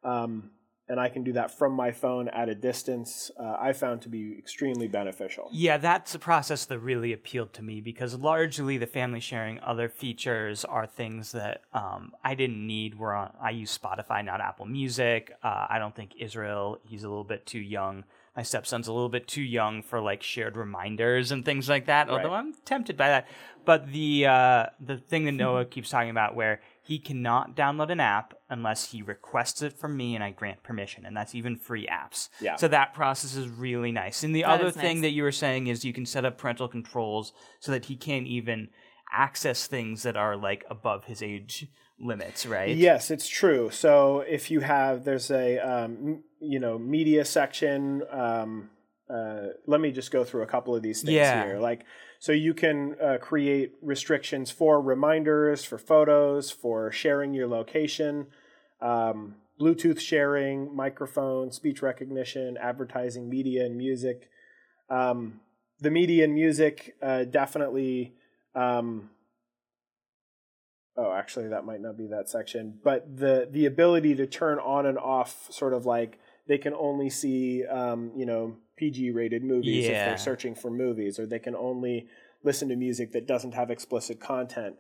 Um, and I can do that from my phone at a distance. Uh, I found to be extremely beneficial. Yeah, that's a process that really appealed to me because largely the family sharing other features are things that um, I didn't need. Where on, I use Spotify, not Apple Music. Uh, I don't think Israel. He's a little bit too young. My stepson's a little bit too young for like shared reminders and things like that. Although I'm tempted by that. But the uh, the thing that Noah [LAUGHS] keeps talking about, where he cannot download an app unless he requests it from me and I grant permission, and that's even free apps. Yeah. So that process is really nice. And the That other thing nice. that you were saying is you can set up parental controls so that he can't even access things that are like above his age limits, right? Yes, it's true. So if you have, there's a um, you know media section. Um, uh, let me just go through a couple of these things Yeah. here. Like, so you can uh, create restrictions for reminders, for photos, for sharing your location, um, Bluetooth sharing, microphone, speech recognition, advertising, media and music. Um, the media and music uh, definitely. Um, oh actually that might not be that section but the the ability to turn on and off sort of like they can only see um, you know pg rated movies if they're searching for movies or they can only listen to music that doesn't have explicit content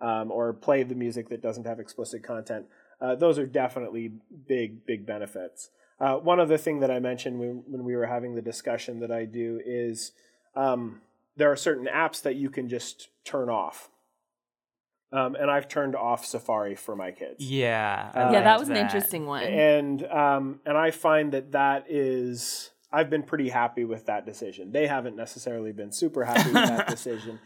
um, or play the music that doesn't have explicit content. Uh, those are definitely big big benefits. Uh, one other thing that i mentioned when, when we were having the discussion that i do is um, there are certain apps that you can just turn off um, and I've turned off Safari for my kids. Yeah. I Uh, yeah, that was an interesting one. And um, and I find that that is I've been pretty happy with that decision. They haven't necessarily been super happy with that [LAUGHS] decision,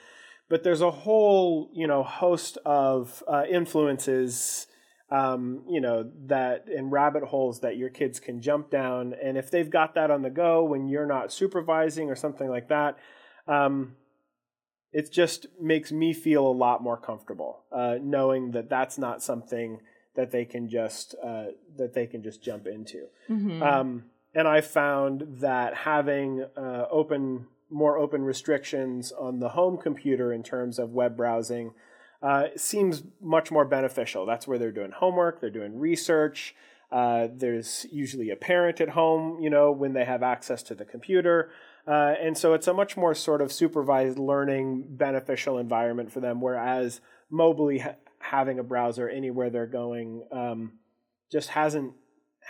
but there's a whole you know host of uh, influences. Um, you know that and rabbit holes that your kids can jump down, and if they've got that on the go when you're not supervising or something like that, um, it just makes me feel a lot more comfortable uh, knowing that that's not something that they can just uh, that they can just jump into. Mhm. Um, and I found that having uh, open more open restrictions on the home computer in terms of web browsing uh, seems much more beneficial. That's where they're doing homework, they're doing research. Uh, there's usually a parent at home, you know, when they have access to the computer. Uh, and so it's a much more sort of supervised learning, beneficial environment for them. Whereas mobily ha- having a browser anywhere they're going um, just hasn't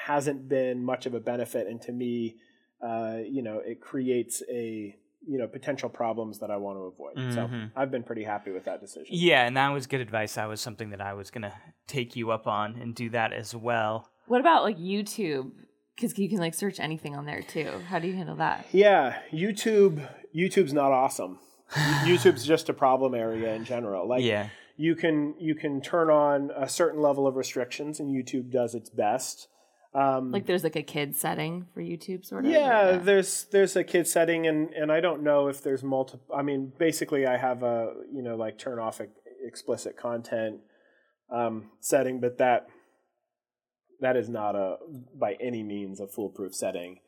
hasn't been much of a benefit. And to me, uh, you know, it creates a you know potential problems that I want to avoid. Mm-hmm. So I've been pretty happy with that decision. Yeah, and that was good advice. That was something that I was gonna take you up on and do that as well. What about like YouTube? Because you can like search anything on there too. How do you handle that? Yeah, YouTube. YouTube's not awesome. [LAUGHS] YouTube's just a problem area in general. Like Yeah. you can you can turn on a certain level of restrictions, and YouTube does its best. Um, Like there's like a kid setting for YouTube, sort of. or yeah, no? there's there's a kid setting, and and I don't know if there's multiple. I mean, basically, I have a you know like turn off explicit content um, setting, but that that is not a by any means a foolproof setting.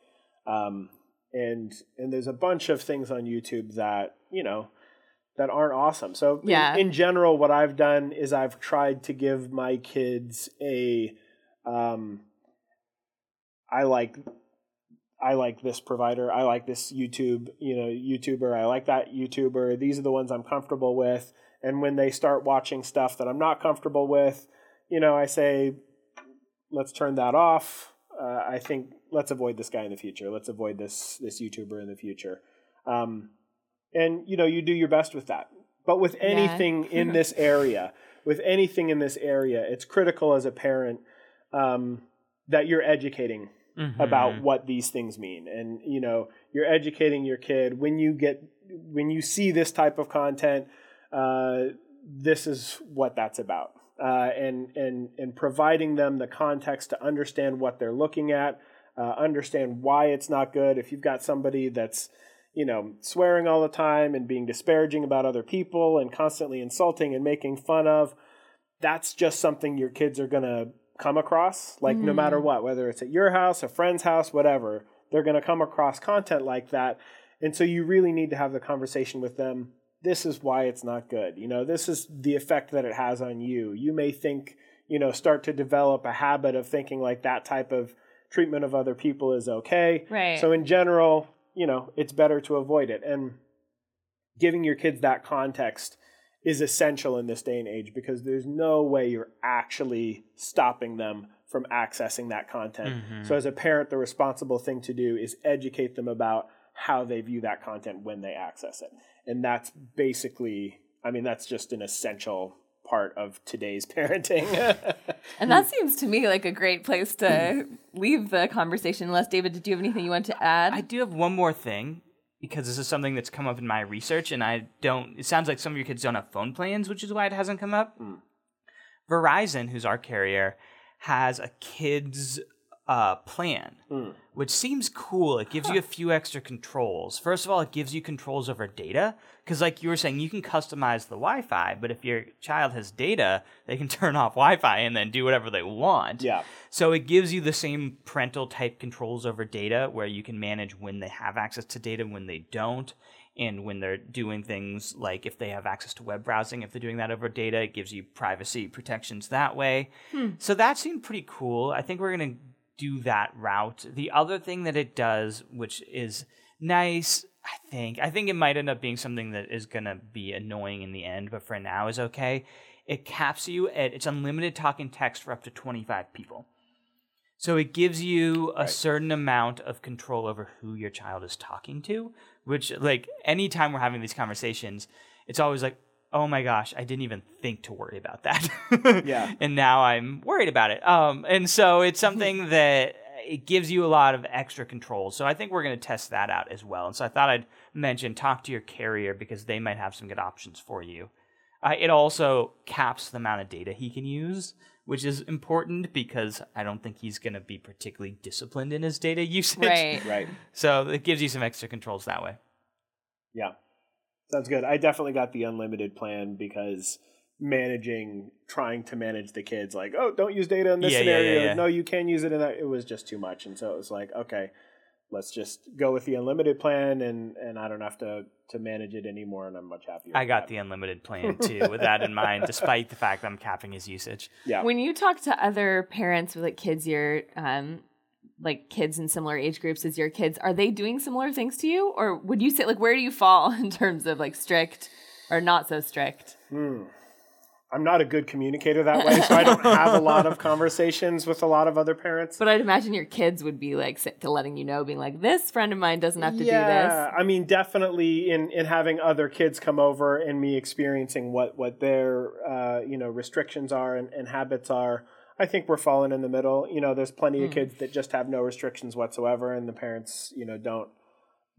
Um, and and there's a bunch of things on YouTube that you know that aren't awesome. So in- in, general, what I've done is I've tried to give my kids a um, I like I like this provider. I like this YouTube, you know, YouTuber. I like that YouTuber. These are the ones I'm comfortable with. And when they start watching stuff that I'm not comfortable with, you know, I say, let's turn that off. Uh, I think let's avoid this guy in the future. Let's avoid this this YouTuber in the future. Um, and you know, you do your best with that. But with anything in [LAUGHS] this area, with anything in this area, it's critical as a parent um, that you're educating Mhm. about what these things mean and you know you're educating your kid when you get when you see this type of content uh, this is what that's about uh, and and and providing them the context to understand what they're looking at uh, understand why it's not good. If you've got somebody that's you know swearing all the time and being disparaging about other people and constantly insulting and making fun of that's just something your kids are going to come across. Like no matter what whether it's at your house a friend's house whatever they're going to come across content like that. And so you really need to have the conversation with them this is why it's not good you know this is the effect that it has on you you may think you know start to develop a habit of thinking like that type of treatment of other people is okay Right. so in general you know it's better to avoid it and giving your kids that context is essential in this day and age because there's no way you're actually stopping them from accessing that content. Mm-hmm. So as a parent, the responsible thing to do is educate them about how they view that content when they access it. And that's basically I mean that's just an essential part of today's [LAUGHS] parenting. [LAUGHS] And that seems to me like a great place to [CLEARS THROAT] leave the conversation. Unless David, did you have anything you want to add? I do have one more thing because this is something that's come up in my research, and I don't. It sounds like some of your kids don't have phone plans, which is why it hasn't come up. Hmm. Verizon, who's our carrier, has a kids uh, plan, which seems cool. It gives you a few extra controls. First of all, it gives you controls over data because, like you were saying, you can customize the Wi-Fi, but if your child has data, they can [LAUGHS] turn off Wi-Fi and then do whatever they want. yeah. So it gives you the same parental type controls over data where you can manage when they have access to data, when they don't, and when they're doing things like if they have access to web browsing, if they're doing that over data, it gives you privacy protections that way. So that seemed pretty cool. I think we're going to do that route. The other thing that it does, which is nice, I think, I think it might end up being something that is going to be annoying in the end, but for now is okay. It caps you at it's unlimited talk and text for up to 25 people. So it gives you a certain amount of control over who your child is talking to, which like anytime we're having these conversations, it's always like, "Oh my gosh, I didn't even think to worry about that." [LAUGHS] Yeah. and now I'm worried about it. Um and so it's [LAUGHS] something that it gives you a lot of extra control. So I think we're going to test that out as well. And so I thought I'd mention talk to your carrier because they might have some good options for you. Uh, it also caps the amount of data he can use, which is important because I don't think he's going to be particularly disciplined in his data usage. right. Right. [LAUGHS] So it gives you some extra controls that way. Yeah. Sounds good. I definitely got the unlimited plan because managing trying to manage the kids like, oh, don't use data in this Yeah, yeah, yeah, scenario. yeah. No, you can use it in that. It was just too much. And so it was like, okay, let's just go with the unlimited plan and and I don't have to to manage it anymore and I'm much happier. I got that. the unlimited plan [LAUGHS] too, with that in mind, despite the fact that I'm capping his usage. Yeah. When you talk to other parents with like kids your um, like kids in similar age groups as your kids, are they doing similar things to you? Or would you say like where do you fall [LAUGHS] in terms of like strict or not so strict? Hmm. I'm not a good communicator that way, so I don't have a lot of [LAUGHS] conversations with a lot of other parents. But I'd imagine your kids would be like to letting you know, being like, "This friend of mine doesn't have to yeah, do this." I mean, definitely in in having other kids come over and me experiencing what what their uh, you know restrictions are and, and habits are. I think we're falling in the middle. You know, there's plenty mm. of hmm. kids that just have no restrictions whatsoever, and the parents, you know, don't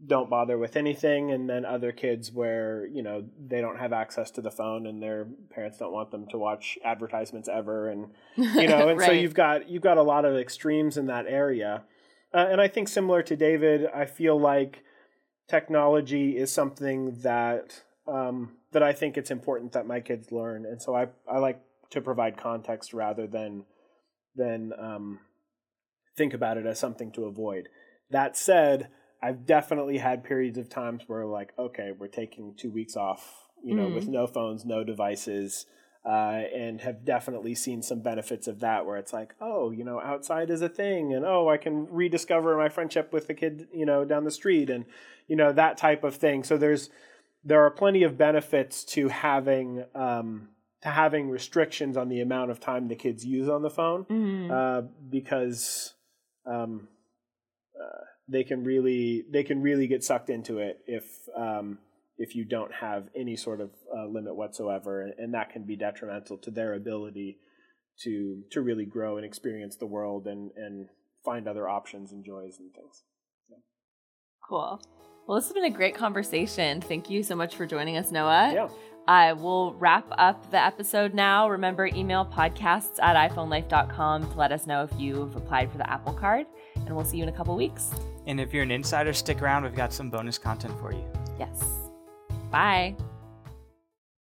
don't bother with anything and then other kids where you know they don't have access to the phone and their parents don't want them to watch advertisements ever and you know [LAUGHS] and right. so you've got you've got a lot of extremes in that area uh, and i think similar to david i feel like technology is something that um, that i think it's important that my kids learn and so i i like to provide context rather than than um, think about it as something to avoid that said I've definitely had periods of times where like, okay, we're taking two weeks off, you know, mm. with no phones, no devices, uh, and have definitely seen some benefits of that where it's like, oh, you know, outside is a thing, and oh, I can rediscover my friendship with the kid, you know, down the street, and you know that type of thing. So there's there are plenty of benefits to having um, to having restrictions on the amount of time the kids use on the phone mm. uh, because um, uh, they can really they can really get sucked into it if um, if you don't have any sort of uh, limit whatsoever, and that can be detrimental to their ability to to really grow and experience the world and and find other options and joys and things. Yeah. Cool. Well, this has been a great conversation. Thank you so much for joining us, Noah. Yeah. I will wrap up the episode now. Remember, email podcasts at iPhoneLife.com to let us know if you've applied for the Apple Card, and we'll see you in a couple weeks. And if you're an insider, stick around. We've got some bonus content for you. Yes. Bye.